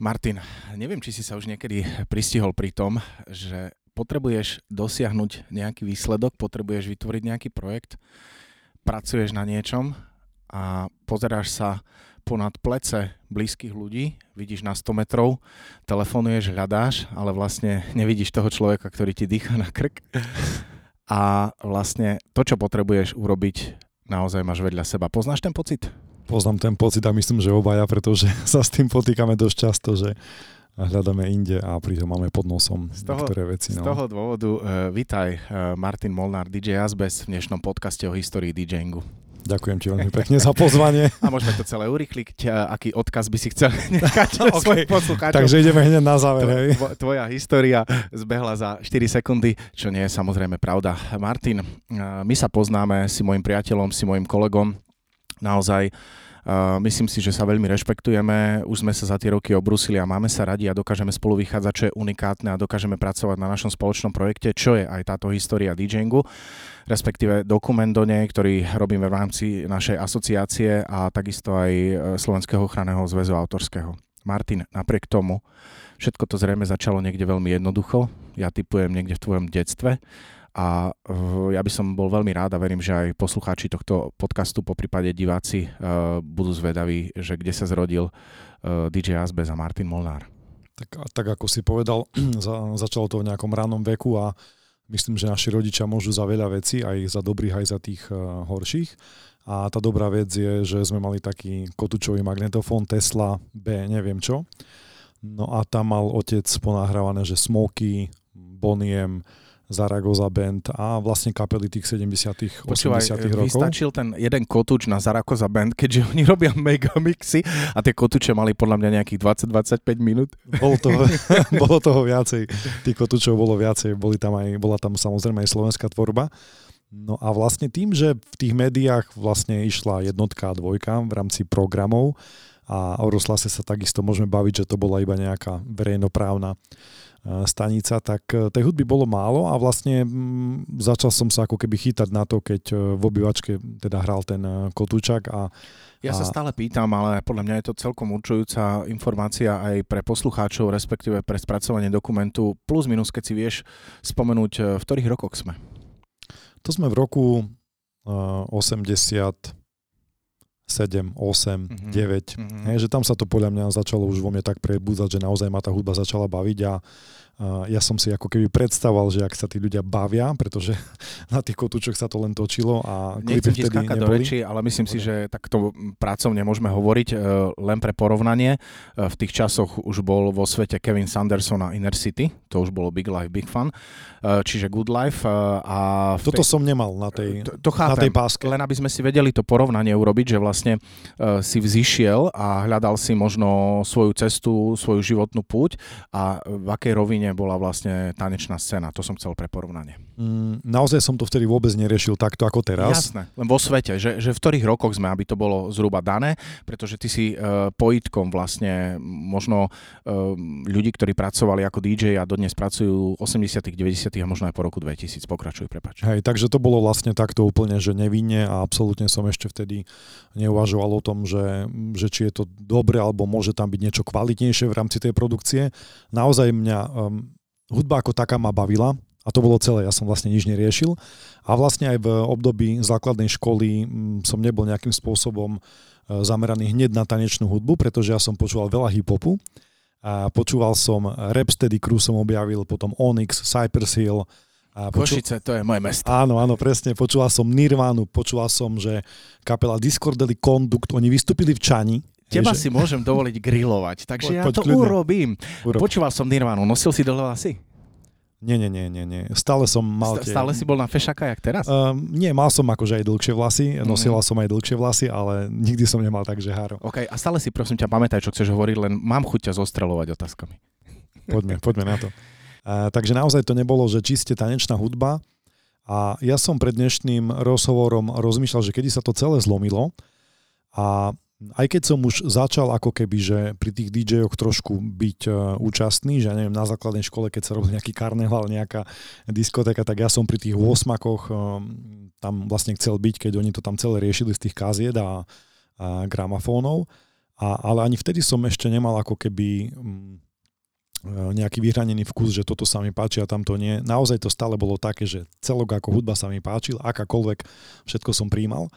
Martin, neviem, či si sa už niekedy pristihol pri tom, že potrebuješ dosiahnuť nejaký výsledok, potrebuješ vytvoriť nejaký projekt, pracuješ na niečom a pozeráš sa ponad plece blízkych ľudí, vidíš na 100 metrov, telefonuješ, hľadáš, ale vlastne nevidíš toho človeka, ktorý ti dýcha na krk. A vlastne to, čo potrebuješ urobiť, naozaj máš vedľa seba. Poznáš ten pocit? Poznám ten pocit a myslím, že obaja, pretože sa s tým potýkame dosť často, že hľadáme inde a pritom máme pod nosom z toho, niektoré veci. No. Z toho dôvodu uh, vitaj uh, Martin Molnár, DJ Asbest v dnešnom podcaste o histórii DJingu. Ďakujem ti veľmi pekne za pozvanie. A môžeme to celé urychliť. Aký odkaz by si chcel nechať okay. poslucháčom? Takže ideme hneď na záver. Hej. Tvoja história zbehla za 4 sekundy, čo nie je samozrejme pravda. Martin, my sa poznáme, si môjim priateľom, si môjim kolegom. Naozaj myslím si, že sa veľmi rešpektujeme, už sme sa za tie roky obrusili a máme sa radi a dokážeme spolu vychádzať, čo je unikátne a dokážeme pracovať na našom spoločnom projekte, čo je aj táto história DJingu, respektíve dokument do nej, ktorý robíme v rámci našej asociácie a takisto aj e, Slovenského ochranného zväzu autorského. Martin, napriek tomu, všetko to zrejme začalo niekde veľmi jednoducho. Ja typujem niekde v tvojom detstve a uh, ja by som bol veľmi rád a verím, že aj poslucháči tohto podcastu, po prípade diváci, uh, budú zvedaví, že kde sa zrodil uh, DJ Asbez a Martin Molnár. Tak, tak ako si povedal, za, začalo to v nejakom ránom veku a myslím, že naši rodičia môžu za veľa vecí, aj za dobrých, aj za tých uh, horších. A tá dobrá vec je, že sme mali taký kotúčový magnetofón Tesla B, neviem čo. No a tam mal otec ponahrávané, že Smoky, Boniem, Zaragoza Band a vlastne kapely tých 70 80 rokov. vystačil ten jeden kotúč na Zaragoza Band, keďže oni robia megamixy a tie kotúče mali podľa mňa nejakých 20-25 minút. Bolo toho, bolo toho viacej. Tých kotúčov bolo viacej. Boli tam aj, bola tam samozrejme aj slovenská tvorba. No a vlastne tým, že v tých médiách vlastne išla jednotka a dvojka v rámci programov a o Roslase sa takisto môžeme baviť, že to bola iba nejaká verejnoprávna stanica, tak e, tej hudby bolo málo a vlastne mm, začal som sa ako keby chytať na to, keď e, v obývačke teda hral ten e, kotúčak a ja sa stále pýtam, ale podľa mňa je to celkom určujúca informácia aj pre poslucháčov, respektíve pre spracovanie dokumentu, plus minus, keď si vieš spomenúť, v ktorých rokoch sme. To sme v roku uh, 80 7, 8, mm-hmm. 9. Mm-hmm. Hej, že tam sa to podľa mňa začalo už vo mne tak prebúzať, že naozaj ma tá hudba začala baviť a ja som si ako keby predstavoval, že ak sa tí ľudia bavia, pretože na tých kotúčoch sa to len točilo a Nechcem ti skákať do reči, ale myslím si, že takto pracovne môžeme hovoriť e, len pre porovnanie. E, v tých časoch už bol vo svete Kevin Sanderson a Inner City, to už bolo Big Life, Big Fun, e, čiže Good Life. A Toto tej... som nemal na tej, to, to chápem, na tej páske. Len aby sme si vedeli to porovnanie urobiť, že vlastne si vzýšiel a hľadal si možno svoju cestu, svoju životnú púť a v akej rovine bola vlastne tanečná scéna. To som chcel pre porovnanie. Mm, naozaj som to vtedy vôbec neriešil takto ako teraz. Jasné, len vo svete, že, že v ktorých rokoch sme, aby to bolo zhruba dané, pretože ty si uh, pojitkom vlastne možno uh, ľudí, ktorí pracovali ako DJ a dodnes pracujú 80 90 a možno aj po roku 2000. Pokračuj, prepač. Hej, takže to bolo vlastne takto úplne, že nevinne a absolútne som ešte vtedy neuvažoval o tom, že, že či je to dobre alebo môže tam byť niečo kvalitnejšie v rámci tej produkcie. Naozaj mňa um, hudba ako taká ma bavila a to bolo celé, ja som vlastne nič neriešil. A vlastne aj v období základnej školy mm, som nebol nejakým spôsobom e, zameraný hneď na tanečnú hudbu, pretože ja som počúval veľa hip-hopu. A počúval som Rapsteady Crew som objavil, potom Onyx, Cypress Hill. A poču... Košice, to je moje mesto. Áno, áno, presne. Počúval som Nirvánu, počúval som, že kapela Discordeli Conduct, oni vystúpili v Čani, Teba že... si môžem dovoliť grilovať, takže po, ja to kľudne. urobím. Urob. Počúval som Nirvanu, nosil si dlhé vlasy? Nie, nie, nie, nie, nie. Stále som mal tie... Stále si bol na fešaka, jak teraz? Um, nie, mal som akože aj dlhšie vlasy, mhm. nosila mm. som aj dlhšie vlasy, ale nikdy som nemal tak, že háro. OK, a stále si prosím ťa pamätaj, čo chceš hovoriť, len mám chuť ťa zostrelovať otázkami. Poďme, poďme na to. Uh, takže naozaj to nebolo, že čiste tanečná hudba. A ja som pred dnešným rozhovorom rozmýšľal, že kedy sa to celé zlomilo. A aj keď som už začal ako keby, že pri tých DJ-och trošku byť uh, účastný, že ja neviem, na základnej škole, keď sa robil nejaký karneval, nejaká diskotéka, tak ja som pri tých 8 um, tam vlastne chcel byť, keď oni to tam celé riešili z tých kaziet a, a gramafónov. A, ale ani vtedy som ešte nemal ako keby mm, nejaký vyhranený vkus, že toto sa mi páči a tamto nie. Naozaj to stále bolo také, že celok ako hudba sa mi páčil, akákoľvek, všetko som príjmal.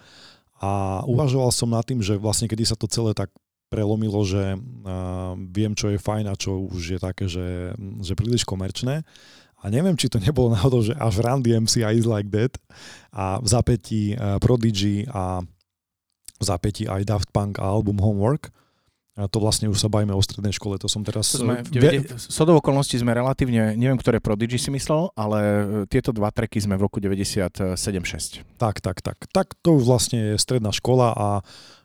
A uvažoval som nad tým, že vlastne kedy sa to celé tak prelomilo, že uh, viem, čo je fajn a čo už je také, že, že príliš komerčné. A neviem, či to nebolo náhodou, že až Run DMC a Is Like That a v zapätí uh, Prodigy a v zapätí aj Daft Punk a album Homework. A to vlastne už sa bavíme o strednej škole, to som teraz... Sme v 90, sodou okolností sme relatívne, neviem, ktoré Prodigy si myslel, ale e, tieto dva treky sme v roku 97-6. Tak, tak, tak. Tak to už vlastne je stredná škola a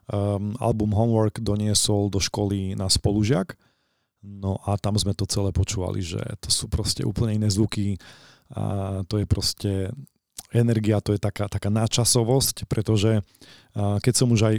um, album Homework doniesol do školy na spolužiak. No a tam sme to celé počúvali, že to sú proste úplne iné zvuky a to je proste energia, to je taká, taká náčasovosť, pretože uh, keď som už aj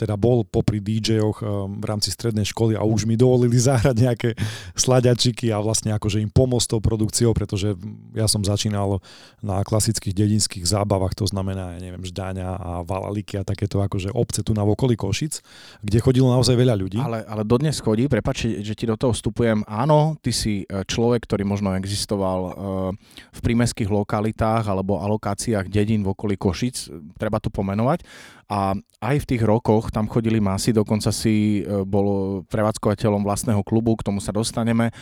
teda bol popri DJ-och um, v rámci strednej školy a už mi dovolili zahrať nejaké sladiačiky a vlastne akože im pomôcť tou produkciou, pretože ja som začínal na klasických dedinských zábavách, to znamená, ja neviem, Ždáňa a Valaliky a takéto akože obce tu na okolí Košic, kde chodilo naozaj veľa ľudí. Ale, ale dodnes chodí, prepáč, že ti do toho vstupujem, áno, ty si e, človek, ktorý možno existoval e, v prímeských lokalitách alebo alokáciách dedín v okolí Košic, treba to pomenovať, a aj v tých rokoch tam chodili masy, dokonca si e, bol prevádzkovateľom vlastného klubu, k tomu sa dostaneme. E,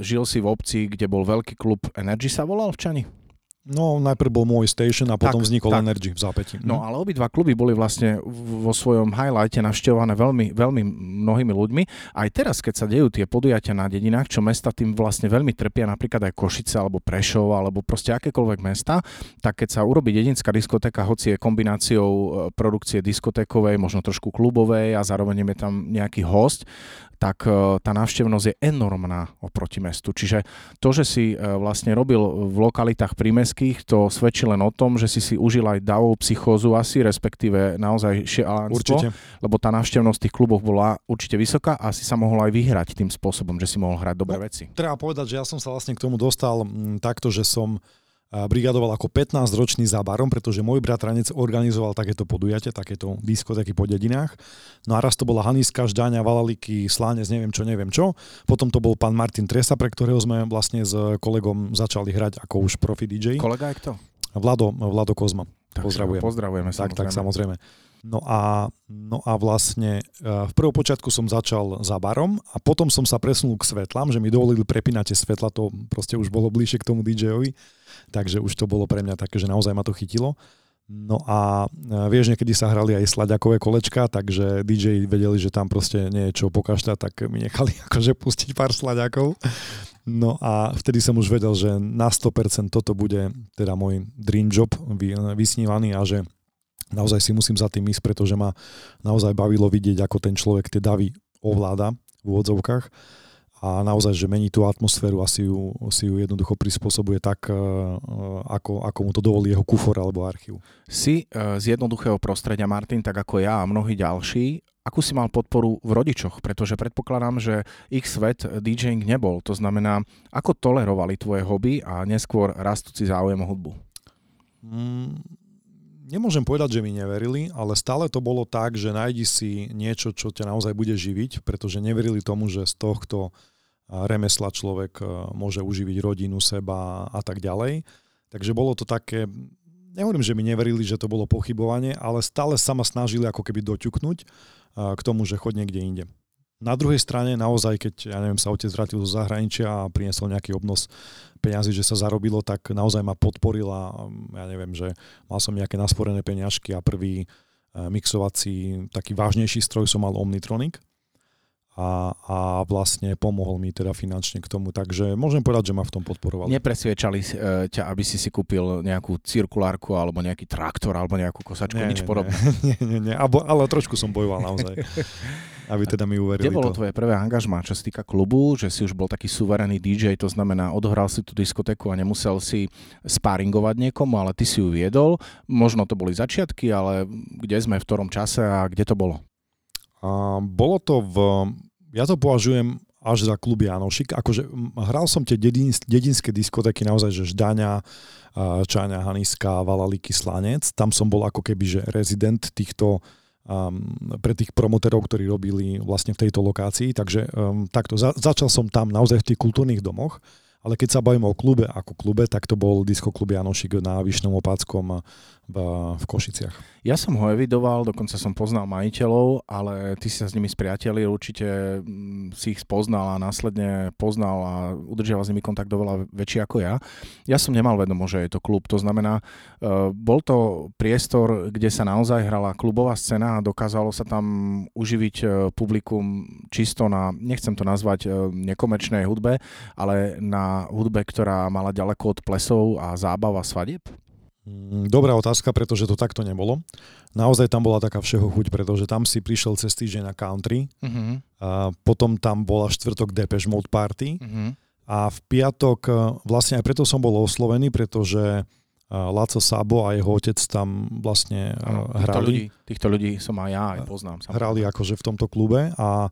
žil si v obci, kde bol veľký klub Energy sa volal v Čani? No, najprv bol môj station a potom tak, vznikol tak. Energy v zápäti. No, ale obidva kluby boli vlastne vo svojom highlighte navštevované veľmi, veľmi mnohými ľuďmi. Aj teraz, keď sa dejú tie podujatia na dedinách, čo mesta tým vlastne veľmi trpia, napríklad aj Košice alebo Prešov alebo proste akékoľvek mesta, tak keď sa urobí dedinská diskotéka, hoci je kombináciou e, produkcie diskotékovej, možno trošku klubovej a zároveň je tam nejaký host, tak e, tá návštevnosť je enormná oproti mestu. Čiže to, že si e, vlastne robil v lokalitách prímeských, to svedčí len o tom, že si si užil aj davovú psychózu asi, respektíve naozaj šialenstvo, lebo tá návštevnosť v tých kluboch bola určite vysoká a si sa mohol aj vyhrať tým spôsobom, že si mohol hrať dobré no, veci. Treba povedať, že ja som sa vlastne k tomu dostal m, takto, že som brigadoval ako 15-ročný za barom, pretože môj bratranec organizoval takéto podujatie, takéto diskotéky po dedinách. No a raz to bola Haniska, Ždáňa, Valaliky, Slánec, neviem čo, neviem čo. Potom to bol pán Martin Tresa, pre ktorého sme vlastne s kolegom začali hrať ako už profi DJ. Kolega je kto? Vlado, Vlado Kozma. Tak, Pozdravujem. Pozdravujeme, tak, samozrejme. Tak, samozrejme. No a, no a vlastne e, v prvom počiatku som začal za barom a potom som sa presunul k svetlám, že mi dovolili prepínať tie svetla, to proste už bolo bližšie k tomu DJ-ovi, takže už to bolo pre mňa také, že naozaj ma to chytilo. No a e, vieš, niekedy sa hrali aj slaďakové kolečka, takže DJ vedeli, že tam proste nie je čo pokašľať, tak mi nechali akože pustiť pár slaďakov. No a vtedy som už vedel, že na 100% toto bude teda môj dream job vysnívaný a že naozaj si musím za tým ísť, pretože ma naozaj bavilo vidieť, ako ten človek tie davy ovláda v úvodzovkách a naozaj, že mení tú atmosféru a si ju, si ju jednoducho prispôsobuje tak, e, ako, ako mu to dovolí jeho kufor alebo archív. Si e, z jednoduchého prostredia, Martin, tak ako ja a mnohí ďalší. Akú si mal podporu v rodičoch? Pretože predpokladám, že ich svet DJing nebol. To znamená, ako tolerovali tvoje hobby a neskôr rastúci záujem o hudbu? Mm, nemôžem povedať, že mi neverili, ale stále to bolo tak, že nájdi si niečo, čo ťa naozaj bude živiť, pretože neverili tomu, že z tohto remesla človek môže uživiť rodinu, seba a tak ďalej. Takže bolo to také, nehovorím, že mi neverili, že to bolo pochybovanie, ale stále sa ma snažili ako keby doťuknúť k tomu, že chod niekde inde. Na druhej strane naozaj, keď ja neviem, sa otec vrátil zo zahraničia a priniesol nejaký obnos peňazí, že sa zarobilo, tak naozaj ma podporila, ja neviem, že mal som nejaké nasporené peňažky a prvý eh, mixovací, taký vážnejší stroj som mal Omnitronic a, a vlastne pomohol mi teda finančne k tomu, takže môžem povedať, že ma v tom podporoval. Nepresviečali eh, ťa, aby si si kúpil nejakú cirkulárku alebo nejaký traktor alebo nejakú kosačku, nie, nič nie, podobné? Nie, nie, nie, ale trošku som bojoval naozaj. aby teda mi uverili Kde bolo to. tvoje prvé angažmá, čo sa týka klubu, že si už bol taký suverénny DJ, to znamená, odohral si tú diskotéku a nemusel si sparingovať niekomu, ale ty si ju viedol. Možno to boli začiatky, ale kde sme, v ktorom čase a kde to bolo? A, bolo to v... Ja to považujem až za klub Janošik. Akože hral som tie dedin, dedinské diskotéky naozaj, že Ždaňa, Čáňa, Haniska, Valaliky, Slanec. Tam som bol ako keby, že rezident týchto pre tých promoterov, ktorí robili vlastne v tejto lokácii. Takže um, takto, za, začal som tam naozaj v tých kultúrnych domoch, ale keď sa bavím o klube ako klube, tak to bol klub Janošik na Vyšnom Opáckom v, v Košiciach. Ja som ho evidoval, dokonca som poznal majiteľov, ale ty si sa s nimi spriatelil, určite mm, si ich spoznal a následne poznal a udržiaval s nimi kontakt oveľa väčší ako ja. Ja som nemal vedomo, že je to klub, to znamená, uh, bol to priestor, kde sa naozaj hrala klubová scéna a dokázalo sa tam uživiť uh, publikum čisto na, nechcem to nazvať uh, nekomerčnej hudbe, ale na hudbe, ktorá mala ďaleko od plesov a zábav a svadieb? Mm, dobrá otázka, pretože to takto nebolo. Naozaj tam bola taká všeho chuť, pretože tam si prišiel cez týždeň na country, uh-huh. a potom tam bola štvrtok Depeche Mode Party uh-huh. a v piatok, e, vlastne aj preto som bol oslovený, pretože e, Laco Sabo a jeho otec tam vlastne ano, hrali. Týchto ľudí, týchto ľudí som aj ja aj poznám. Samozrejme. Hrali akože v tomto klube a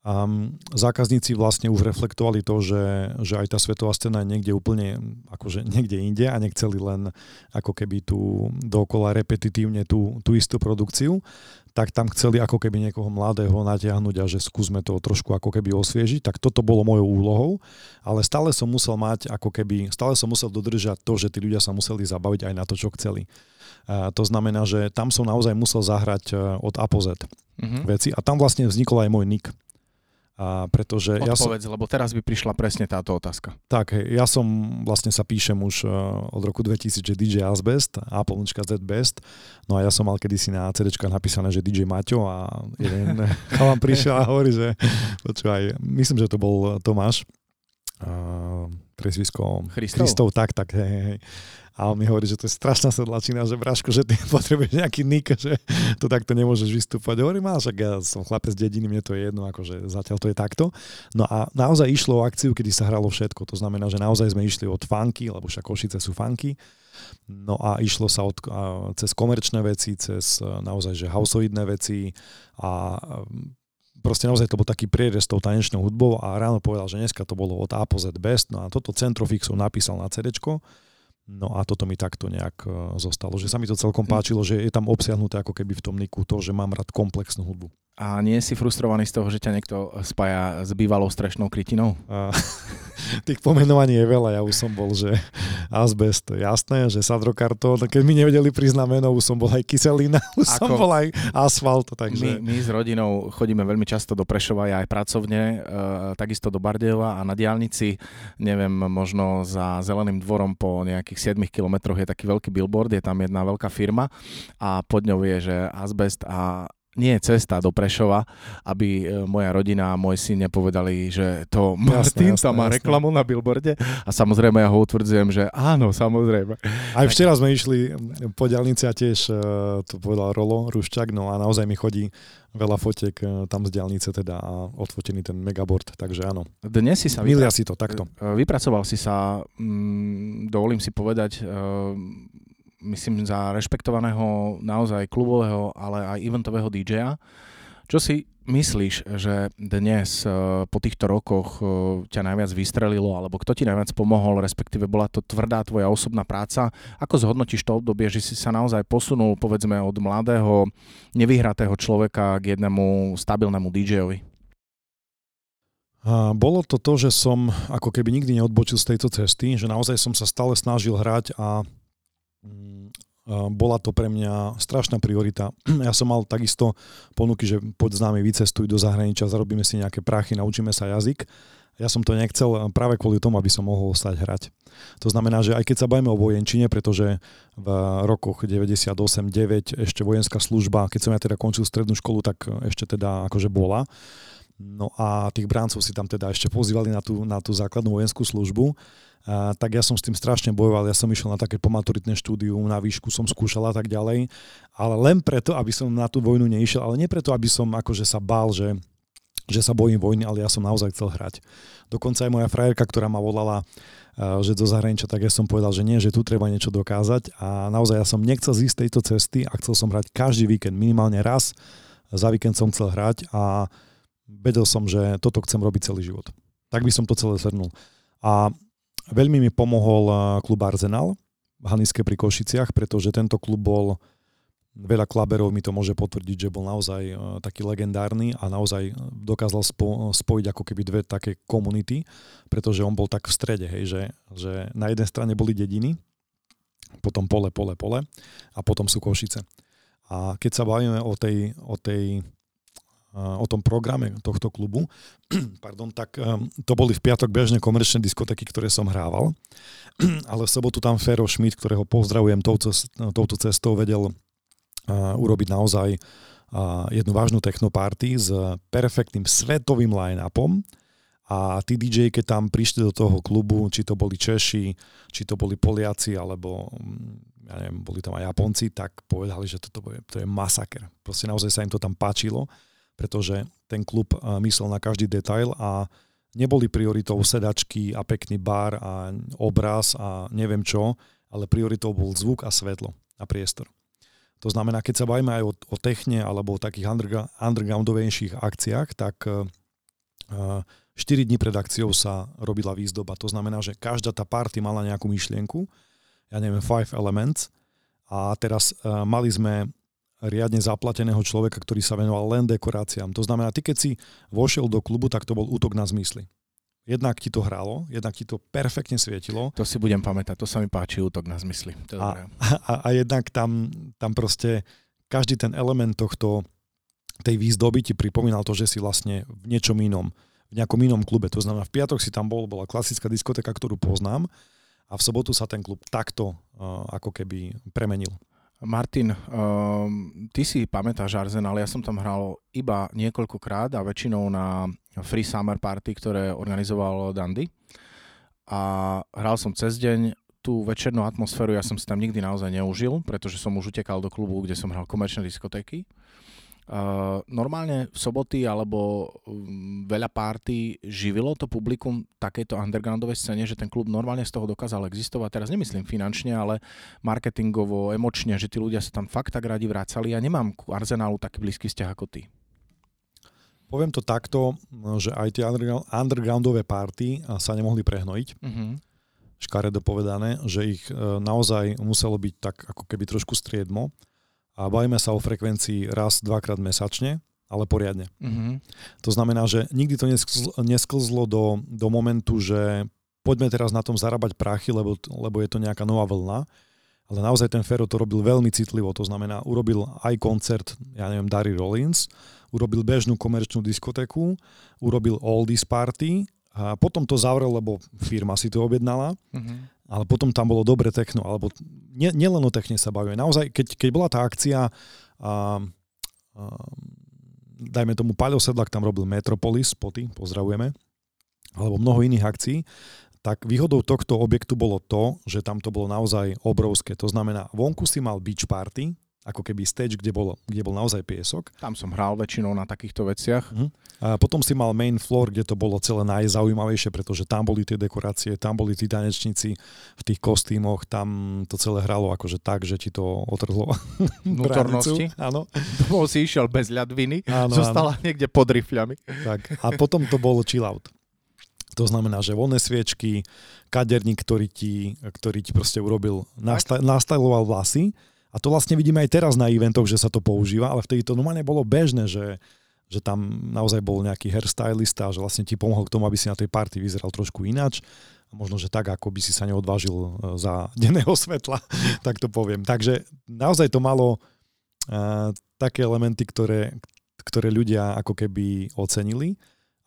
Um, zákazníci vlastne už reflektovali to, že, že aj tá svetová scéna je niekde úplne akože niekde inde a nechceli len ako keby tu dokola repetitívne tú, tú istú produkciu, tak tam chceli ako keby niekoho mladého natiahnuť a že skúsme to trošku ako keby osviežiť, tak toto bolo mojou úlohou, ale stále som musel mať ako keby, stále som musel dodržať to, že tí ľudia sa museli zabaviť aj na to, čo chceli. A to znamená, že tam som naozaj musel zahrať e, od A po Z mm-hmm. veci a tam vlastne vznikol aj môj nick. A pretože Odpovedz, ja som, lebo teraz by prišla presne táto otázka. Tak, hej, ja som vlastne sa píšem už uh, od roku 2000, že DJ Asbest a Z Best. No a ja som mal kedysi na CD napísané, že DJ Maťo a jeden chalan prišiel a hovorí, že počúvaj, myslím, že to bol Tomáš, uh, prezvisko Christov. Christov, tak, tak, hej, hej. A on mi hovorí, že to je strašná sedlačina, že Braško, že ty potrebuješ nejaký nick, že to takto nemôžeš vystúpať. Hovorím, ale však ja som chlapec z dediny, mne to je jedno, akože zatiaľ to je takto. No a naozaj išlo o akciu, kedy sa hralo všetko. To znamená, že naozaj sme išli od funky, lebo však Košice sú funky. No a išlo sa od, a, cez komerčné veci, cez naozaj že houseoidné veci a proste naozaj to bol taký prierez s tou tanečnou hudbou a ráno povedal, že dneska to bolo od A po Z best, no a toto Centrofix som napísal na CD No a toto mi takto nejak e, zostalo, že sa mi to celkom hm. páčilo, že je tam obsiahnuté ako keby v tom niku to, že mám rád komplexnú hudbu. A nie si frustrovaný z toho, že ťa niekto spája s bývalou strešnou krytinou? A, tých pomenovaní je veľa, ja už som bol, že azbest, jasné, že sadrokartón, keď mi nevedeli priznať meno, už som bol aj kyselina, už Ako, som bol aj asfalt. Takže... My, my s rodinou chodíme veľmi často do Prešova, ja aj pracovne, e, takisto do Bardejova a na diálnici, neviem, možno za zeleným dvorom po nejakých 7 kilometroch je taký veľký billboard, je tam jedna veľká firma a pod ňou je, že azbest a nie je cesta do Prešova, aby e, moja rodina a môj syn nepovedali, že to Martin tam má reklamu na billboarde a samozrejme ja ho utvrdzujem, že áno, samozrejme. Aj včera sme išli po diálnici a tiež e, to povedal Rolo Ruščak, no a naozaj mi chodí veľa fotiek e, tam z diálnice teda a odfotený ten megaboard, takže áno. Dnes si sa... Milia vypra- si to, takto. Vypracoval si sa, mm, dovolím si povedať, myslím, za rešpektovaného naozaj klubového, ale aj eventového DJ-a. Čo si myslíš, že dnes eh, po týchto rokoch eh, ťa najviac vystrelilo, alebo kto ti najviac pomohol, respektíve bola to tvrdá tvoja osobná práca? Ako zhodnotíš to obdobie, že si sa naozaj posunul, povedzme, od mladého, nevyhratého človeka k jednému stabilnému DJ-ovi? Bolo to to, že som ako keby nikdy neodbočil z tejto cesty, že naozaj som sa stále snažil hrať a bola to pre mňa strašná priorita. Ja som mal takisto ponuky, že poď s nami, vycestuj do zahraničia, zarobíme si nejaké prachy, naučíme sa jazyk. Ja som to nechcel práve kvôli tomu, aby som mohol stať hrať. To znamená, že aj keď sa bavíme o vojenčine, pretože v rokoch 98-9 ešte vojenská služba, keď som ja teda končil strednú školu, tak ešte teda akože bola. No a tých bráncov si tam teda ešte pozývali na tú, na tú základnú vojenskú službu a, tak ja som s tým strašne bojoval. Ja som išiel na také pomaturitné štúdium, na výšku som skúšal a tak ďalej, ale len preto, aby som na tú vojnu neišiel, ale nie preto, aby som akože sa bál, že že sa bojím vojny, ale ja som naozaj chcel hrať. Dokonca aj moja frajerka, ktorá ma volala, že do zahraničia, tak ja som povedal, že nie, že tu treba niečo dokázať a naozaj ja som nechcel zísť tejto cesty a chcel som hrať každý víkend, minimálne raz za víkend som chcel hrať a vedel som, že toto chcem robiť celý život. Tak by som to celé zhrnul. A Veľmi mi pomohol klub Arsenal v Haniske pri Košiciach, pretože tento klub bol veľa klaberov mi to môže potvrdiť, že bol naozaj uh, taký legendárny a naozaj dokázal spo, spojiť ako keby dve také komunity, pretože on bol tak v strede, hej, že, že na jednej strane boli dediny, potom pole, pole, pole a potom sú Košice. A keď sa bavíme o tej, o tej o tom programe tohto klubu, pardon, tak um, to boli v piatok bežne komerčné diskotéky, ktoré som hrával, ale v sobotu tam Fero Schmidt, ktorého pozdravujem touto, touto cestou, vedel urobiť naozaj jednu vážnu technoparty s perfektným svetovým line-upom. A tí DJ, keď tam prišli do toho klubu, či to boli Češi, či to boli Poliaci, alebo mm, ja neviem, boli tam aj Japonci, tak povedali, že toto je, to je masaker. Proste naozaj sa im to tam páčilo pretože ten klub myslel na každý detail a neboli prioritou sedačky a pekný bar a obraz a neviem čo, ale prioritou bol zvuk a svetlo a priestor. To znamená, keď sa bavíme aj o, o techne alebo o takých undergroundovejších akciách, tak 4 dní pred akciou sa robila výzdoba. To znamená, že každá tá party mala nejakú myšlienku, ja neviem, Five Elements, a teraz mali sme riadne zaplateného človeka, ktorý sa venoval len dekoráciám. To znamená, ty keď si vošiel do klubu, tak to bol útok na zmysly. Jednak ti to hralo, jednak ti to perfektne svietilo. To si budem pamätať, to sa mi páči, útok na zmysly. To a, a, a jednak tam, tam proste každý ten element tohto, tej výzdoby ti pripomínal to, že si vlastne v niečom inom, v nejakom inom klube. To znamená, v piatok si tam bol, bola klasická diskotéka, ktorú poznám a v sobotu sa ten klub takto uh, ako keby premenil. Martin, um, ty si pamätáš Arsenal, ja som tam hral iba niekoľkokrát a väčšinou na Free Summer Party, ktoré organizoval Dandy. A hral som cez deň, tú večernú atmosféru ja som si tam nikdy naozaj neužil, pretože som už utekal do klubu, kde som hral komerčné diskotéky. Uh, normálne v soboty alebo um, veľa párty živilo to publikum takéto undergroundovej scéne, že ten klub normálne z toho dokázal existovať. Teraz nemyslím finančne, ale marketingovo, emočne, že tí ľudia sa tam fakt tak radi vracali. Ja nemám ku Arsenálu taký blízky vzťah ako ty. Poviem to takto, že aj tie undergroundové party sa nemohli prehnojiť. Uh-huh. Škaredo povedané, že ich e, naozaj muselo byť tak ako keby trošku striedmo a bavíme sa o frekvencii raz, dvakrát mesačne, ale poriadne. Mm-hmm. To znamená, že nikdy to nesklzlo, nesklzlo do, do momentu, že poďme teraz na tom zarábať prachy, lebo, lebo je to nejaká nová vlna. Ale naozaj ten Fero to robil veľmi citlivo, to znamená, urobil aj koncert, ja neviem, Dary Rollins, urobil bežnú komerčnú diskotéku, urobil oldies party a potom to zavrel, lebo firma si to objednala. Mm-hmm ale potom tam bolo dobre techno, alebo nie, nielen o techne sa bavíme. Naozaj, keď, keď bola tá akcia, a, a, dajme tomu, Paľo Sedlak tam robil Metropolis, spoty, pozdravujeme, alebo mnoho iných akcií, tak výhodou tohto objektu bolo to, že tam to bolo naozaj obrovské. To znamená, vonku si mal beach party, ako keby stage, kde bol, kde bol naozaj piesok. Tam som hral väčšinou na takýchto veciach. Uh-huh. A potom si mal main floor, kde to bolo celé najzaujímavejšie, pretože tam boli tie dekorácie, tam boli tí tanečníci v tých kostýmoch, tam to celé hralo akože tak, že ti to otrhlo vnútornosti. Áno. Domov si išiel bez ľadviny, áno, zostala áno. niekde pod rifľami. Tak. A potom to bolo chill out. To znamená, že voľné sviečky, kaderník, ktorý ti, ktorý ti proste urobil, nastajloval vlasy a to vlastne vidíme aj teraz na eventoch, že sa to používa, ale vtedy to normálne bolo bežné, že, že tam naozaj bol nejaký hairstylista, že vlastne ti pomohol k tomu, aby si na tej party vyzeral trošku ináč. A možno, že tak, ako by si sa neodvážil e, za denného svetla, tak to poviem. Takže naozaj to malo uh, také elementy, ktoré, ktoré ľudia ako keby ocenili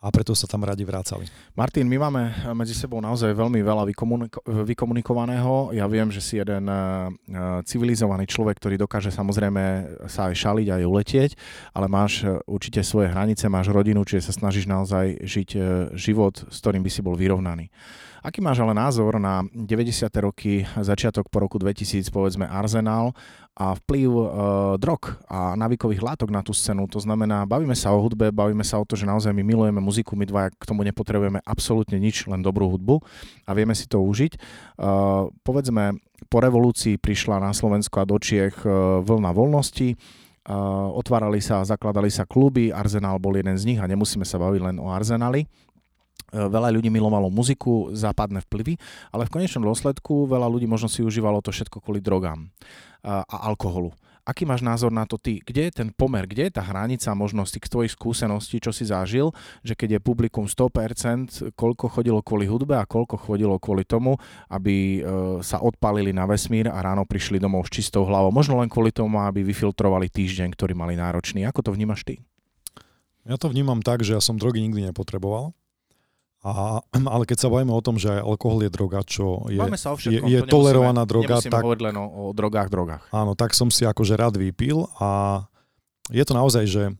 a preto sa tam radi vrácali. Martin, my máme medzi sebou naozaj veľmi veľa vykomuniko- vykomunikovaného. Ja viem, že si jeden uh, civilizovaný človek, ktorý dokáže samozrejme sa aj šaliť, aj uletieť, ale máš určite svoje hranice, máš rodinu, čiže sa snažíš naozaj žiť život, s ktorým by si bol vyrovnaný. Aký máš ale názor na 90. roky, začiatok po roku 2000, povedzme Arsenal a vplyv e, drog a navikových látok na tú scénu? To znamená, bavíme sa o hudbe, bavíme sa o to, že naozaj my milujeme muziku, my dva k tomu nepotrebujeme absolútne nič, len dobrú hudbu a vieme si to užiť. E, povedzme, po revolúcii prišla na Slovensko a do Čiech e, vlna voľnosti, Uh, otvárali sa, zakladali sa kluby, Arsenal bol jeden z nich a nemusíme sa baviť len o Arsenali. E, veľa ľudí milovalo muziku, západné vplyvy, ale v konečnom dôsledku veľa ľudí možno si užívalo to všetko kvôli drogám e, a alkoholu. Aký máš názor na to ty? Kde je ten pomer, kde je tá hranica možnosti k tvojich skúseností, čo si zažil, že keď je publikum 100%, koľko chodilo kvôli hudbe a koľko chodilo kvôli tomu, aby e, sa odpalili na vesmír a ráno prišli domov s čistou hlavou. Možno len kvôli tomu, aby vyfiltrovali týždeň, ktorý mali náročný. Ako to vnímaš ty? Ja to vnímam tak, že ja som drogy nikdy nepotreboval. A, ale keď sa bavíme o tom, že alkohol je droga, čo je, sa všetkom, je, je to tolerovaná droga, tak, hovoriť len o, o drogách, drogách. áno, tak som si akože rád vypil a je to naozaj, že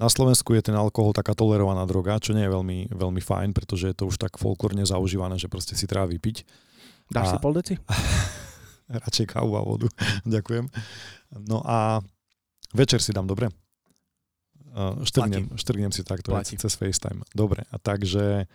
na Slovensku je ten alkohol taká tolerovaná droga, čo nie je veľmi, veľmi fajn, pretože je to už tak folklórne zaužívané, že proste si treba vypiť. Dáš A- si pol deci? Radšej kávu a vodu. Ďakujem. No a večer si dám, dobre? Uh, Štrgnem, štrgnem si takto Platí. cez FaceTime. Dobre, a takže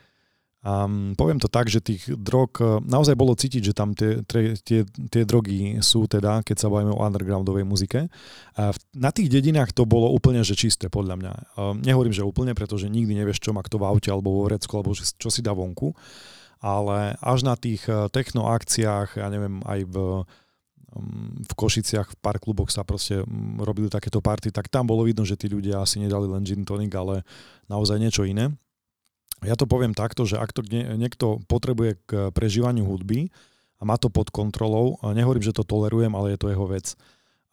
um, poviem to tak, že tých drog uh, naozaj bolo cítiť, že tam tie, tie, tie, tie drogy sú teda, keď sa bavíme o undergroundovej muzike. A v, na tých dedinách to bolo úplne že čisté, podľa mňa. Um, nehovorím, že úplne, pretože nikdy nevieš, čo má kto v aute alebo vo vrecku, alebo čo si dá vonku. Ale až na tých uh, technoakciách, ja neviem, aj v v Košiciach v pár kluboch sa proste robili takéto party, tak tam bolo vidno, že tí ľudia asi nedali len gin tonic, ale naozaj niečo iné. Ja to poviem takto, že ak to nie- niekto potrebuje k prežívaniu hudby a má to pod kontrolou, nehovorím, že to tolerujem, ale je to jeho vec.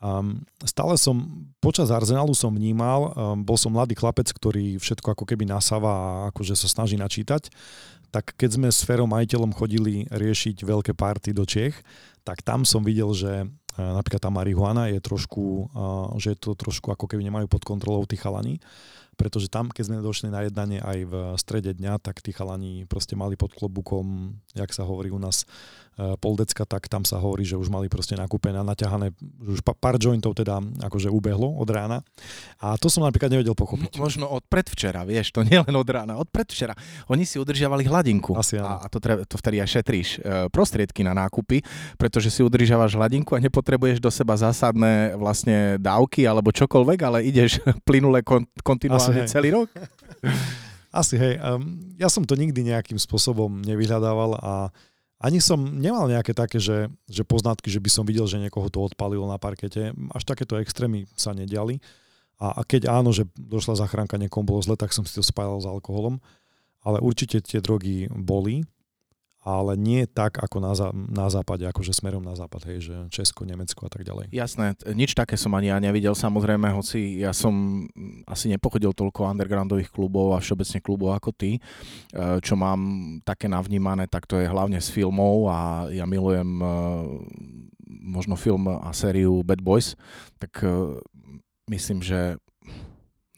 Um, stále som, počas Arsenalu som vnímal, um, bol som mladý chlapec, ktorý všetko ako keby nasáva a akože sa snaží načítať, tak keď sme s Ferom majiteľom chodili riešiť veľké party do Čech, tak tam som videl, že e, napríklad tá marihuana je trošku, že je to trošku ako keby nemajú pod kontrolou tí chalani, pretože tam, keď sme došli na jednanie aj v strede dňa, tak tí chalani proste mali pod klobukom, jak sa hovorí u nás, poldecka, tak tam sa hovorí, že už mali proste nakúpené, naťahané, že už pár jointov teda akože ubehlo od rána. A to som napríklad nevedel pochopiť. Možno od predvčera, vieš, to nie len od rána, od predvčera. Oni si udržiavali hladinku. Asi áno. a, a to, treba, to vtedy aj šetríš e, prostriedky na nákupy, pretože si udržiavaš hladinku a nepotrebuješ do seba zásadné vlastne dávky alebo čokoľvek, ale ideš plynule kon, kontinuálne hej. celý rok. Asi hej, um, ja som to nikdy nejakým spôsobom nevyhľadával a ani som nemal nejaké také, že, že poznatky, že by som videl, že niekoho to odpalilo na parkete. Až takéto extrémy sa nediali. A, a keď áno, že došla zachránka, niekomu bolo zle, tak som si to spájal s alkoholom. Ale určite tie drogy boli, ale nie tak ako na, zá- na západe, akože smerom na západ, hej, že Česko, Nemecko a tak ďalej. Jasné, nič také som ani ja nevidel, samozrejme, hoci ja som mm, asi nepochodil toľko undergroundových klubov a všeobecne klubov ako ty. E, Čo mám také navnímané, tak to je hlavne z filmov a ja milujem e, možno film a sériu Bad Boys, tak e, myslím, že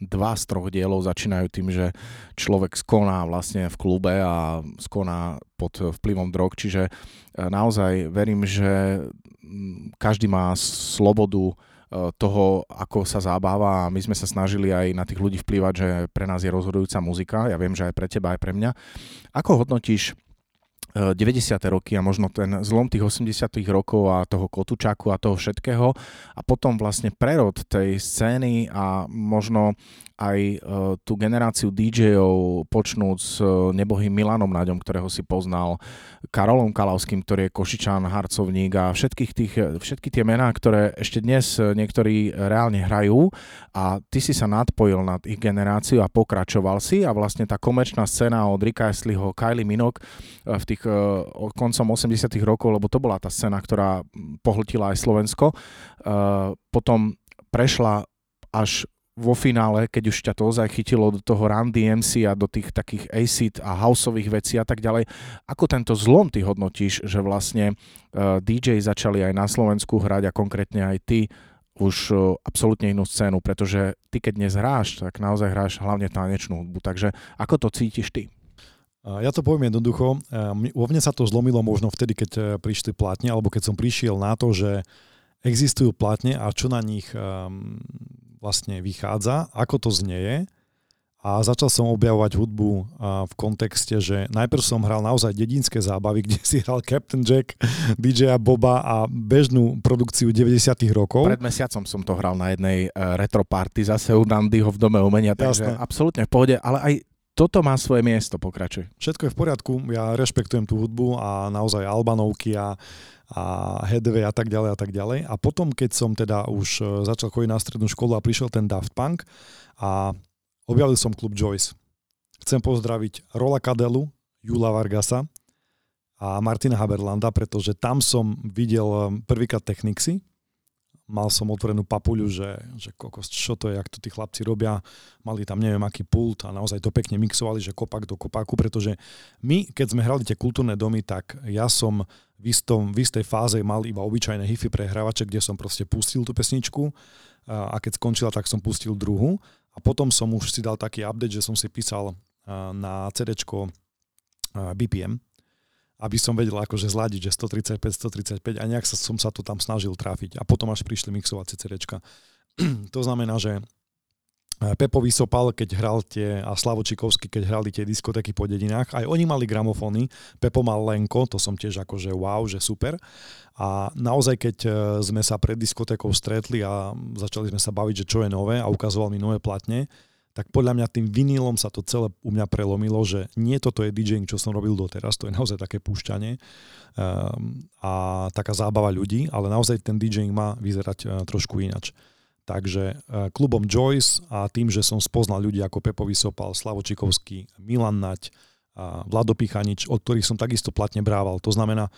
dva z troch dielov začínajú tým, že človek skoná vlastne v klube a skoná pod vplyvom drog, čiže e, naozaj verím, že mm, každý má slobodu e, toho, ako sa zabáva a my sme sa snažili aj na tých ľudí vplývať, že pre nás je rozhodujúca muzika. Ja viem, že aj pre teba, aj pre mňa. Ako hodnotíš 90. roky a možno ten zlom tých 80. rokov a toho Kotučáku a toho všetkého a potom vlastne prerod tej scény a možno aj e, tú generáciu DJ-ov počnúť s e, nebohým Milanom Naďom, ktorého si poznal, Karolom Kalavským, ktorý je Košičan, harcovník a všetkých tých, všetky tie mená, ktoré ešte dnes e, niektorí reálne hrajú. A ty si sa nadpojil na ich generáciu a pokračoval si. A vlastne tá komerčná scéna od Rika Astleyho, Kylie Minogue e, v tých e, koncom 80 rokov, lebo to bola tá scéna, ktorá pohltila aj Slovensko, e, potom prešla až vo finále, keď už ťa to ozaj chytilo do toho Run DMC a do tých takých acid a houseových vecí a tak ďalej, ako tento zlom ty hodnotíš, že vlastne uh, DJ začali aj na Slovensku hrať a konkrétne aj ty už uh, absolútne inú scénu, pretože ty keď dnes hráš, tak naozaj hráš hlavne tanečnú hudbu, takže ako to cítiš ty? Ja to poviem jednoducho. Ehm, Vo mne sa to zlomilo možno vtedy, keď prišli platne, alebo keď som prišiel na to, že existujú platne a čo na nich um, vlastne vychádza, ako to znieje. A začal som objavovať hudbu v kontexte, že najprv som hral naozaj dedinské zábavy, kde si hral Captain Jack, DJ Boba a bežnú produkciu 90 rokov. Pred mesiacom som to hral na jednej uh, retro party zase u Dandyho v Dome umenia, takže Jasné. absolútne v pohode, ale aj toto má svoje miesto, pokračuj. Všetko je v poriadku, ja rešpektujem tú hudbu a naozaj Albanovky a, a Headway a tak ďalej a tak ďalej. A potom, keď som teda už e, začal chodiť na strednú školu a prišiel ten Daft Punk a objavil som klub Joyce. Chcem pozdraviť Rola Kadelu, Jula Vargasa a Martina Haberlanda, pretože tam som videl e, prvýkrát Technicsy, mal som otvorenú papuľu, že, že kokos, čo to je, jak to tí chlapci robia. Mali tam neviem aký pult a naozaj to pekne mixovali, že kopak do kopáku, pretože my, keď sme hrali tie kultúrne domy, tak ja som v, istom, v istej fáze mal iba obyčajné hifi prehrávače, kde som proste pustil tú pesničku a keď skončila, tak som pustil druhú a potom som už si dal taký update, že som si písal na CD BPM, aby som vedel akože zladiť, že 135, 135 a nejak sa, som sa to tam snažil trafiť. A potom až prišli mixovacie CDčka. to znamená, že eh, Pepo Vysopal, keď hral tie, a Slavočikovský, keď hrali tie diskotéky po dedinách, aj oni mali gramofóny, Pepo mal Lenko, to som tiež akože wow, že super. A naozaj, keď eh, sme sa pred diskotékou stretli a začali sme sa baviť, že čo je nové a ukazoval mi nové platne, tak podľa mňa tým vinilom sa to celé u mňa prelomilo, že nie toto je DJing, čo som robil doteraz, to je naozaj také púšťanie um, a taká zábava ľudí, ale naozaj ten DJing má vyzerať uh, trošku inač. Takže uh, klubom Joyce a tým, že som spoznal ľudí ako Pepo Vysopal, Slavočikovský, Milan Nať, uh, Vlado Pichanič, od ktorých som takisto platne brával. To znamená,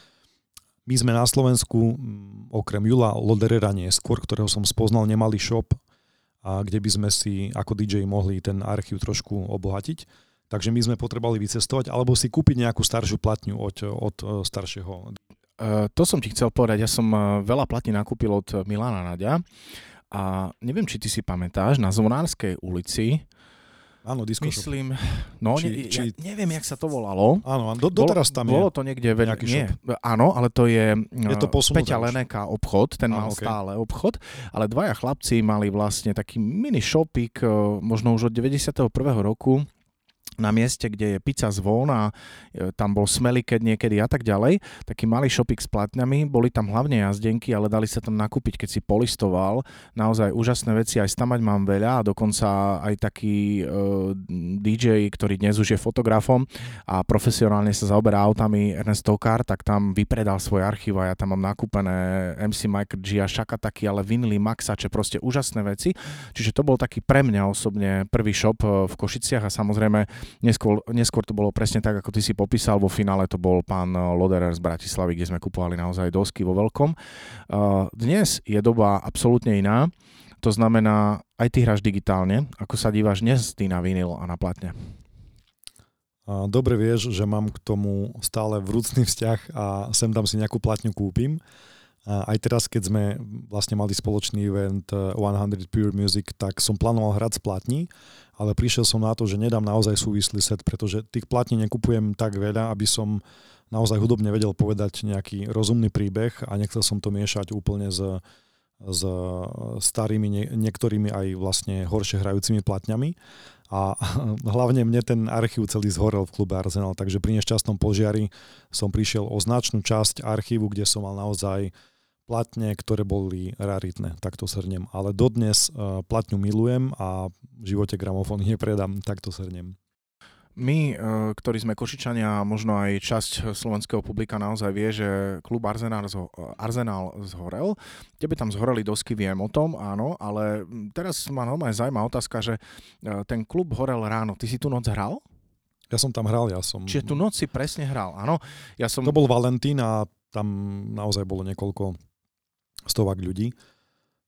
my sme na Slovensku, okrem Jula Loderera neskôr, ktorého som spoznal, nemali shop a kde by sme si ako DJ mohli ten archív trošku obohatiť. Takže my sme potrebovali vycestovať alebo si kúpiť nejakú staršiu platňu od, od e, staršieho. Uh, to som ti chcel povedať. Ja som e, veľa platní nakúpil od Milana Nadia a neviem, či ty si pamätáš, na Zvonárskej ulici Áno, disco Myslím, no či, ne, či... Ja neviem, jak sa to volalo. Áno, do, doteraz tam je. Bolo to niekde veľ... nejaký nie, shop. Áno, ale to je, je to Peťa Leneka obchod, ten mal okay. stále obchod, ale dvaja chlapci mali vlastne taký mini shopik, e, možno už od 91. roku, na mieste, kde je pizza zvon a e, tam bol keď niekedy a tak ďalej. Taký malý shopik s platňami, boli tam hlavne jazdenky, ale dali sa tam nakúpiť, keď si polistoval. Naozaj úžasné veci, aj stamať mám veľa a dokonca aj taký e, DJ, ktorý dnes už je fotografom a profesionálne sa zaoberá autami Ernest Tokar, tak tam vypredal svoj archív a ja tam mám nakúpené MC Mike G a Shakataki, ale vinily, Maxače, proste úžasné veci. Čiže to bol taký pre mňa osobne prvý shop e, v Košiciach a samozrejme Neskôr, neskôr to bolo presne tak, ako ty si popísal. Vo finále to bol pán eh, Loderer z Bratislavy, kde sme kupovali naozaj dosky vo veľkom. Eh, dnes je doba absolútne iná. To znamená, aj ty hráš digitálne. Ako sa díváš dnes ty na vinyl a na platne? Dobre vieš, že mám k tomu stále vrúcný vzťah a sem tam si nejakú platňu kúpim. Aj teraz, keď sme vlastne mali spoločný event 100 eh, Pure Music, tak som plánoval hrať z platní ale prišiel som na to, že nedám naozaj súvislý set, pretože tých platní nekupujem tak veľa, aby som naozaj hudobne vedel povedať nejaký rozumný príbeh a nechcel som to miešať úplne s, s starými, nie, niektorými aj vlastne horšie hrajúcimi platňami. A hlavne mne ten archív celý zhorel v klube Arsenal, takže pri nešťastnom požiari som prišiel o značnú časť archívu, kde som mal naozaj platne, ktoré boli raritné, tak to srnem. Ale dodnes uh, platňu milujem a v živote gramofón nepredám, tak to srnem. My, uh, ktorí sme Košičania a možno aj časť slovenského publika naozaj vie, že klub Arsenal, zho- Arsenal zhorel. Tebe tam zhoreli dosky, viem o tom, áno, ale teraz ma normálne zaujíma otázka, že uh, ten klub horel ráno. Ty si tu noc hral? Ja som tam hral, ja som... Čiže tu noc si presne hral, áno. Ja som... To bol Valentín a tam naozaj bolo niekoľko stovák ľudí.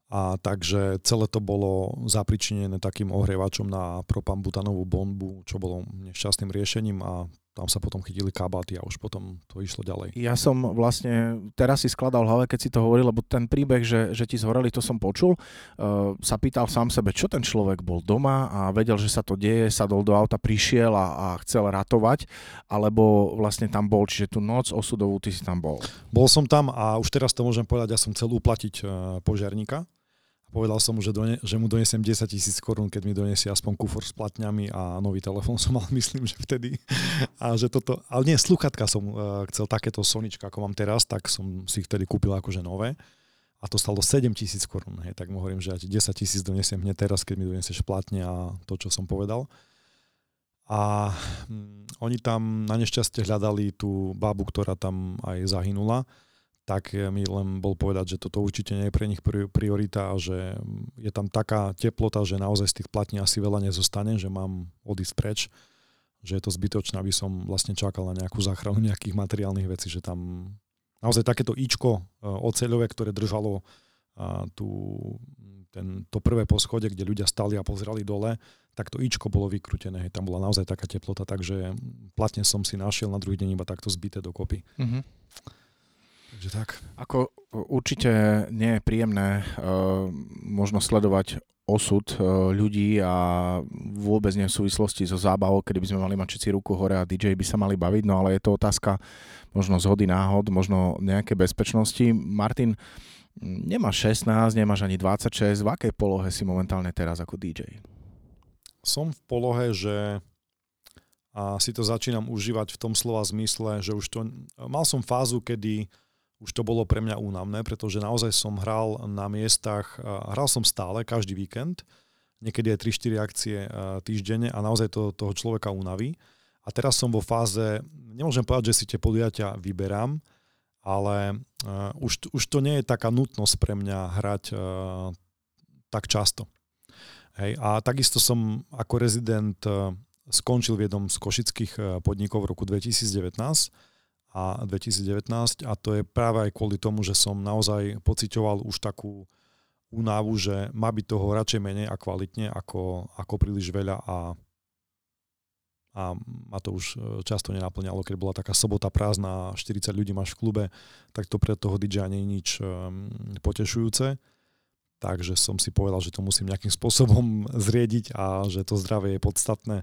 A takže celé to bolo zapričinené takým ohrievačom na propambutanovú bombu, čo bolo nešťastným riešením a tam sa potom chytili kabáty a už potom to išlo ďalej. Ja som vlastne teraz si skladal hlave, keď si to hovoril, lebo ten príbeh, že, že ti zhoreli, to som počul, uh, sa pýtal sám sebe, čo ten človek bol doma a vedel, že sa to deje, sadol do auta, prišiel a, a chcel ratovať, alebo vlastne tam bol, čiže tú noc osudovú ty si tam bol. Bol som tam a už teraz to môžem povedať, ja som chcel uplatiť uh, požiarníka, Povedal som mu, že, done, že mu donesiem 10 tisíc korún, keď mi donesie aspoň kufor s platňami a nový telefón som mal, myslím, že vtedy. A že toto, ale nie, sluchatka som uh, chcel takéto Sonička, ako mám teraz, tak som si vtedy kúpil akože nové. A to stalo 7 tisíc korún. Tak mu hovorím, že ja ti 10 tisíc donesiem hneď teraz, keď mi donesieš platne a to, čo som povedal. A hm, oni tam na nešťastie hľadali tú babu, ktorá tam aj zahynula tak mi len bol povedať, že toto určite nie je pre nich priorita a že je tam taká teplota, že naozaj z tých platní asi veľa nezostane, že mám odísť preč, že je to zbytočné, aby som vlastne čakal na nejakú záchranu nejakých materiálnych vecí, že tam naozaj takéto ičko e, oceľové, ktoré držalo tú, ten, to prvé poschode, kde ľudia stali a pozerali dole, tak to ičko bolo vykrutené. Tam bola naozaj taká teplota, takže platne som si našiel na druhý deň iba takto zbité dokopy. Mm-hmm. Takže tak. Ako určite nie je príjemné uh, možno sledovať osud uh, ľudí a vôbec nie v súvislosti so zábavou, kedy by sme mali mať všetci ruku hore a DJ by sa mali baviť, no ale je to otázka možno zhody náhod, možno nejaké bezpečnosti. Martin, nemáš 16, nemáš ani 26, v akej polohe si momentálne teraz ako DJ? Som v polohe, že a si to začínam užívať v tom slova zmysle, že už to... Mal som fázu, kedy už to bolo pre mňa únavné, pretože naozaj som hral na miestach, hral som stále, každý víkend, niekedy aj 3-4 akcie týždenne a naozaj to toho človeka unaví. A teraz som vo fáze, nemôžem povedať, že si tie podujatia vyberám, ale už, už to nie je taká nutnosť pre mňa hrať tak často. Hej, a takisto som ako rezident skončil v jednom z košických podnikov v roku 2019 a 2019 a to je práve aj kvôli tomu, že som naozaj pocitoval už takú únavu, že má byť toho radšej menej a kvalitne ako, ako príliš veľa a, a ma to už e, často nenaplňalo, keď bola taká sobota prázdna a 40 ľudí máš v klube, tak to pre toho DJ nie je nič um, potešujúce. Takže som si povedal, že to musím nejakým spôsobom zriediť a že to zdravie je podstatné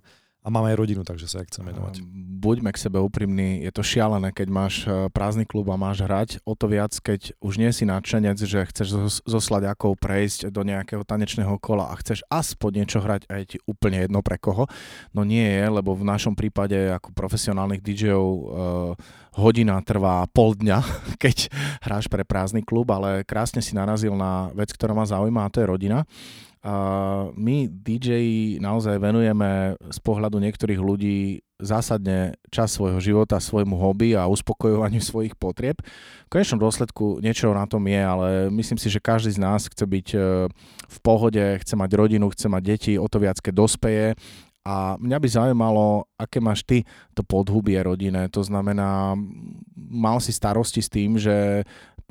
a máme aj rodinu, takže sa chcem venovať. Buďme k sebe úprimní, je to šialené, keď máš e, prázdny klub a máš hrať, o to viac, keď už nie si nadšenec, že chceš so slaďakou prejsť do nejakého tanečného kola a chceš aspoň niečo hrať a je ti úplne jedno pre koho. No nie je, lebo v našom prípade ako profesionálnych DJov uh, hodina trvá pol dňa, keď hráš pre prázdny klub, ale krásne si narazil na vec, ktorá ma zaujíma a to je rodina. Uh, my DJ naozaj venujeme z pohľadu niektorých ľudí zásadne čas svojho života svojmu hobby a uspokojovaniu svojich potrieb. V konečnom dôsledku niečo na tom je, ale myslím si, že každý z nás chce byť e, v pohode, chce mať rodinu, chce mať deti, o to viac, keď dospeje a mňa by zaujímalo, aké máš ty to podhubie rodine. To znamená, mal si starosti s tým, že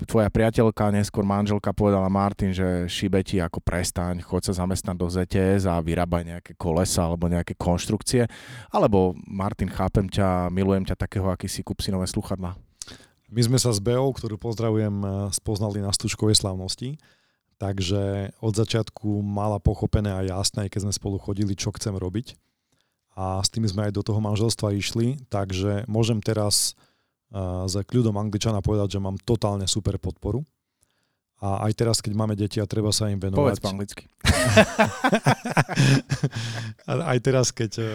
tvoja priateľka, neskôr manželka povedala Martin, že šibe ti ako prestaň, choď sa zamestnať do ZTS a vyrábaj nejaké kolesa alebo nejaké konštrukcie. Alebo Martin, chápem ťa, milujem ťa takého, aký si kúp si nové sluchadla. My sme sa s Beou, ktorú pozdravujem, eh, spoznali na stučkovej slavnosti. Takže od začiatku mala pochopené a jasné, keď sme spolu chodili, čo chcem robiť. A s tým sme aj do toho manželstva išli, takže môžem teraz za kľudom angličana povedať, že mám totálne super podporu. A aj teraz, keď máme deti a treba sa im venovať... Povedz po anglicky. aj teraz, keď e,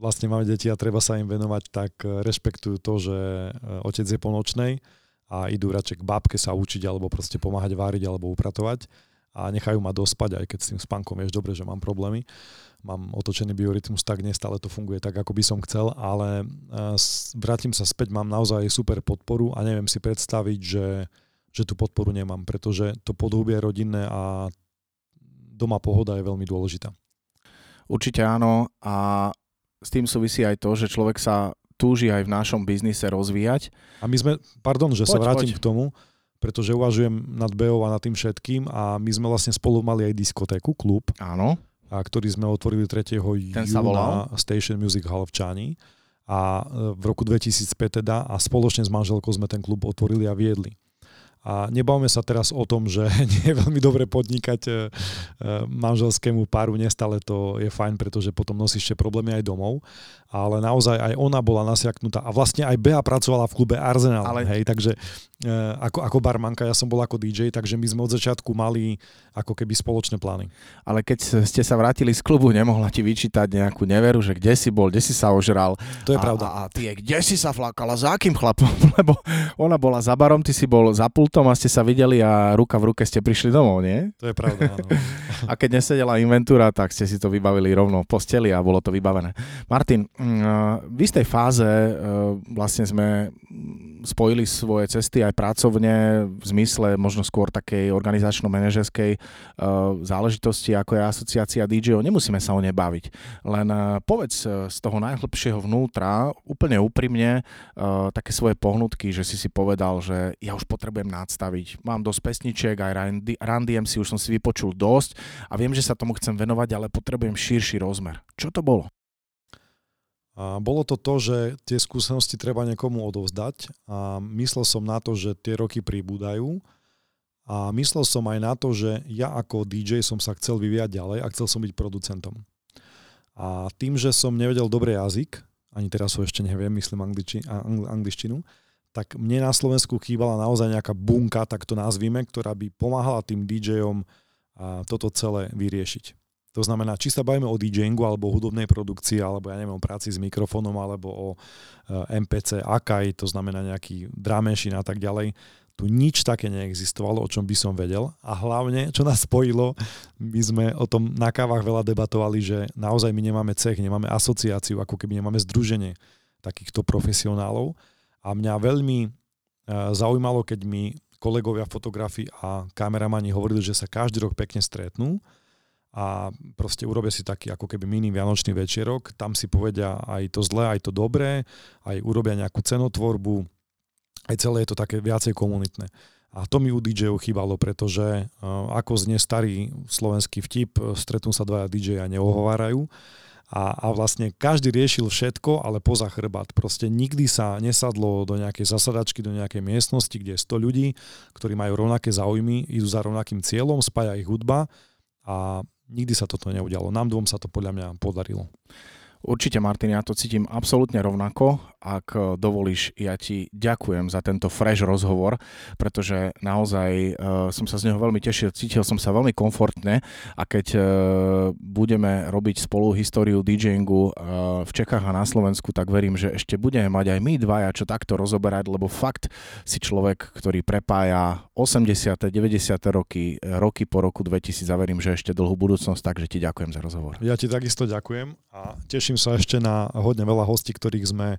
vlastne máme deti a treba sa im venovať, tak e, rešpektujú to, že e, otec je po nočnej a idú radšej k babke sa učiť alebo proste pomáhať váriť alebo upratovať a nechajú ma dospať, aj keď s tým spánkom vieš dobre, že mám problémy. Mám otočený biorytmus, tak nestále to funguje tak, ako by som chcel, ale e, vrátim sa späť, mám naozaj super podporu a neviem si predstaviť, že, že tú podporu nemám, pretože to podhubie rodinné a doma pohoda je veľmi dôležitá. Určite áno a s tým súvisí aj to, že človek sa túži aj v našom biznise rozvíjať. A my sme, pardon, že poď, sa vrátim poď. k tomu, pretože uvažujem nad BO a nad tým všetkým a my sme vlastne spolu mali aj diskotéku, klub. Áno. A ktorý sme otvorili 3. Ten júna Station Music Hall v Čani. A e, v roku 2005 teda a spoločne s manželkou sme ten klub otvorili a viedli. A nebavme sa teraz o tom, že nie je veľmi dobre podnikať e, e, manželskému páru, nestále to je fajn, pretože potom nosí ešte problémy aj domov, ale naozaj aj ona bola nasiaknutá a vlastne aj Bea pracovala v klube Arsenal, ale... hej, takže e, ako, ako barmanka, ja som bol ako DJ, takže my sme od začiatku mali ako keby spoločné plány. Ale keď ste sa vrátili z klubu, nemohla ti vyčítať nejakú neveru, že kde si bol, kde si sa ožral. To je a, pravda. A, a ty, kde si sa flakala, za akým chlapom? Lebo ona bola za barom, ty si bol za pult potom a ste sa videli a ruka v ruke ste prišli domov, nie? To je pravda, áno. A keď nesedela inventúra, tak ste si to vybavili rovno v posteli a bolo to vybavené. Martin, mm, v istej fáze vlastne sme spojili svoje cesty aj pracovne v zmysle možno skôr takej organizačno-manažerskej záležitosti, ako je asociácia DJ-ov. Nemusíme sa o nej baviť. Len povedz z toho najhlbšieho vnútra, úplne úprimne, také svoje pohnutky, že si si povedal, že ja už potrebujem nadstaviť. Mám dosť pesničiek, aj Randy, Randy MC už som si vypočul dosť a viem, že sa tomu chcem venovať, ale potrebujem širší rozmer. Čo to bolo? A bolo to to, že tie skúsenosti treba niekomu odovzdať a myslel som na to, že tie roky pribúdajú a myslel som aj na to, že ja ako DJ som sa chcel vyvíjať ďalej a chcel som byť producentom. A tým, že som nevedel dobrý jazyk, ani teraz ho ešte neviem, myslím angliči, angličtinu, tak mne na Slovensku chýbala naozaj nejaká bunka, tak to nazvime, ktorá by pomáhala tým DJom toto celé vyriešiť. To znamená, či sa bavíme o DJingu alebo o hudobnej produkcii, alebo ja neviem, o práci s mikrofónom, alebo o e, MPC, Akai, to znamená nejaký dramešin a tak ďalej, tu nič také neexistovalo, o čom by som vedel. A hlavne, čo nás spojilo, my sme o tom na kávach veľa debatovali, že naozaj my nemáme cech, nemáme asociáciu, ako keby nemáme združenie takýchto profesionálov. A mňa veľmi e, zaujímalo, keď mi kolegovia fotografii a kameramani hovorili, že sa každý rok pekne stretnú a proste urobia si taký ako keby mini vianočný večerok, tam si povedia aj to zlé, aj to dobré, aj urobia nejakú cenotvorbu, aj celé je to také viacej komunitné. A to mi u DJ-ov chýbalo, pretože uh, ako znie starý slovenský vtip, stretnú sa dvaja DJ a neohovárajú. A, a vlastne každý riešil všetko, ale poza chrbát. Proste nikdy sa nesadlo do nejakej zasadačky, do nejakej miestnosti, kde je 100 ľudí, ktorí majú rovnaké záujmy, idú za rovnakým cieľom, spája ich hudba a nikdy sa toto neudialo. Nám dvom sa to podľa mňa podarilo. Určite, Martin, ja to cítim absolútne rovnako. Ak e, dovolíš, ja ti ďakujem za tento fresh rozhovor, pretože naozaj uh, som sa z neho veľmi tešil, cítil som sa veľmi komfortne a keď uh, budeme robiť spolu históriu DJingu uh, v Čechách a na Slovensku, tak verím, že ešte budeme mať aj my dvaja čo takto rozoberať, lebo fakt si človek, ktorý prepája 80. 90. roky, roky po roku 2000 a verím, že ešte dlhú budúcnosť, takže ti ďakujem za rozhovor. Ja ti takisto ďakujem a teším teším sa ešte na hodne veľa hostí, ktorých sme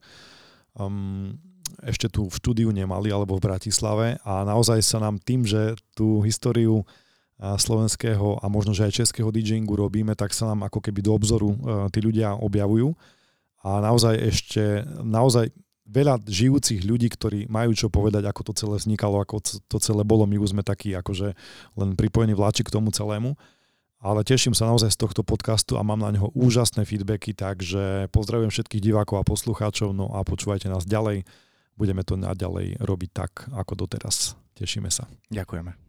um, ešte tu v štúdiu nemali alebo v Bratislave. A naozaj sa nám tým, že tú históriu slovenského a možno, že aj českého DJingu robíme, tak sa nám ako keby do obzoru uh, tí ľudia objavujú. A naozaj ešte, naozaj veľa žijúcich ľudí, ktorí majú čo povedať, ako to celé vznikalo, ako to celé bolo. My už sme takí akože len pripojení vláči k tomu celému ale teším sa naozaj z tohto podcastu a mám na neho úžasné feedbacky, takže pozdravujem všetkých divákov a poslucháčov, no a počúvajte nás ďalej. Budeme to naďalej robiť tak, ako doteraz. Tešíme sa. Ďakujeme.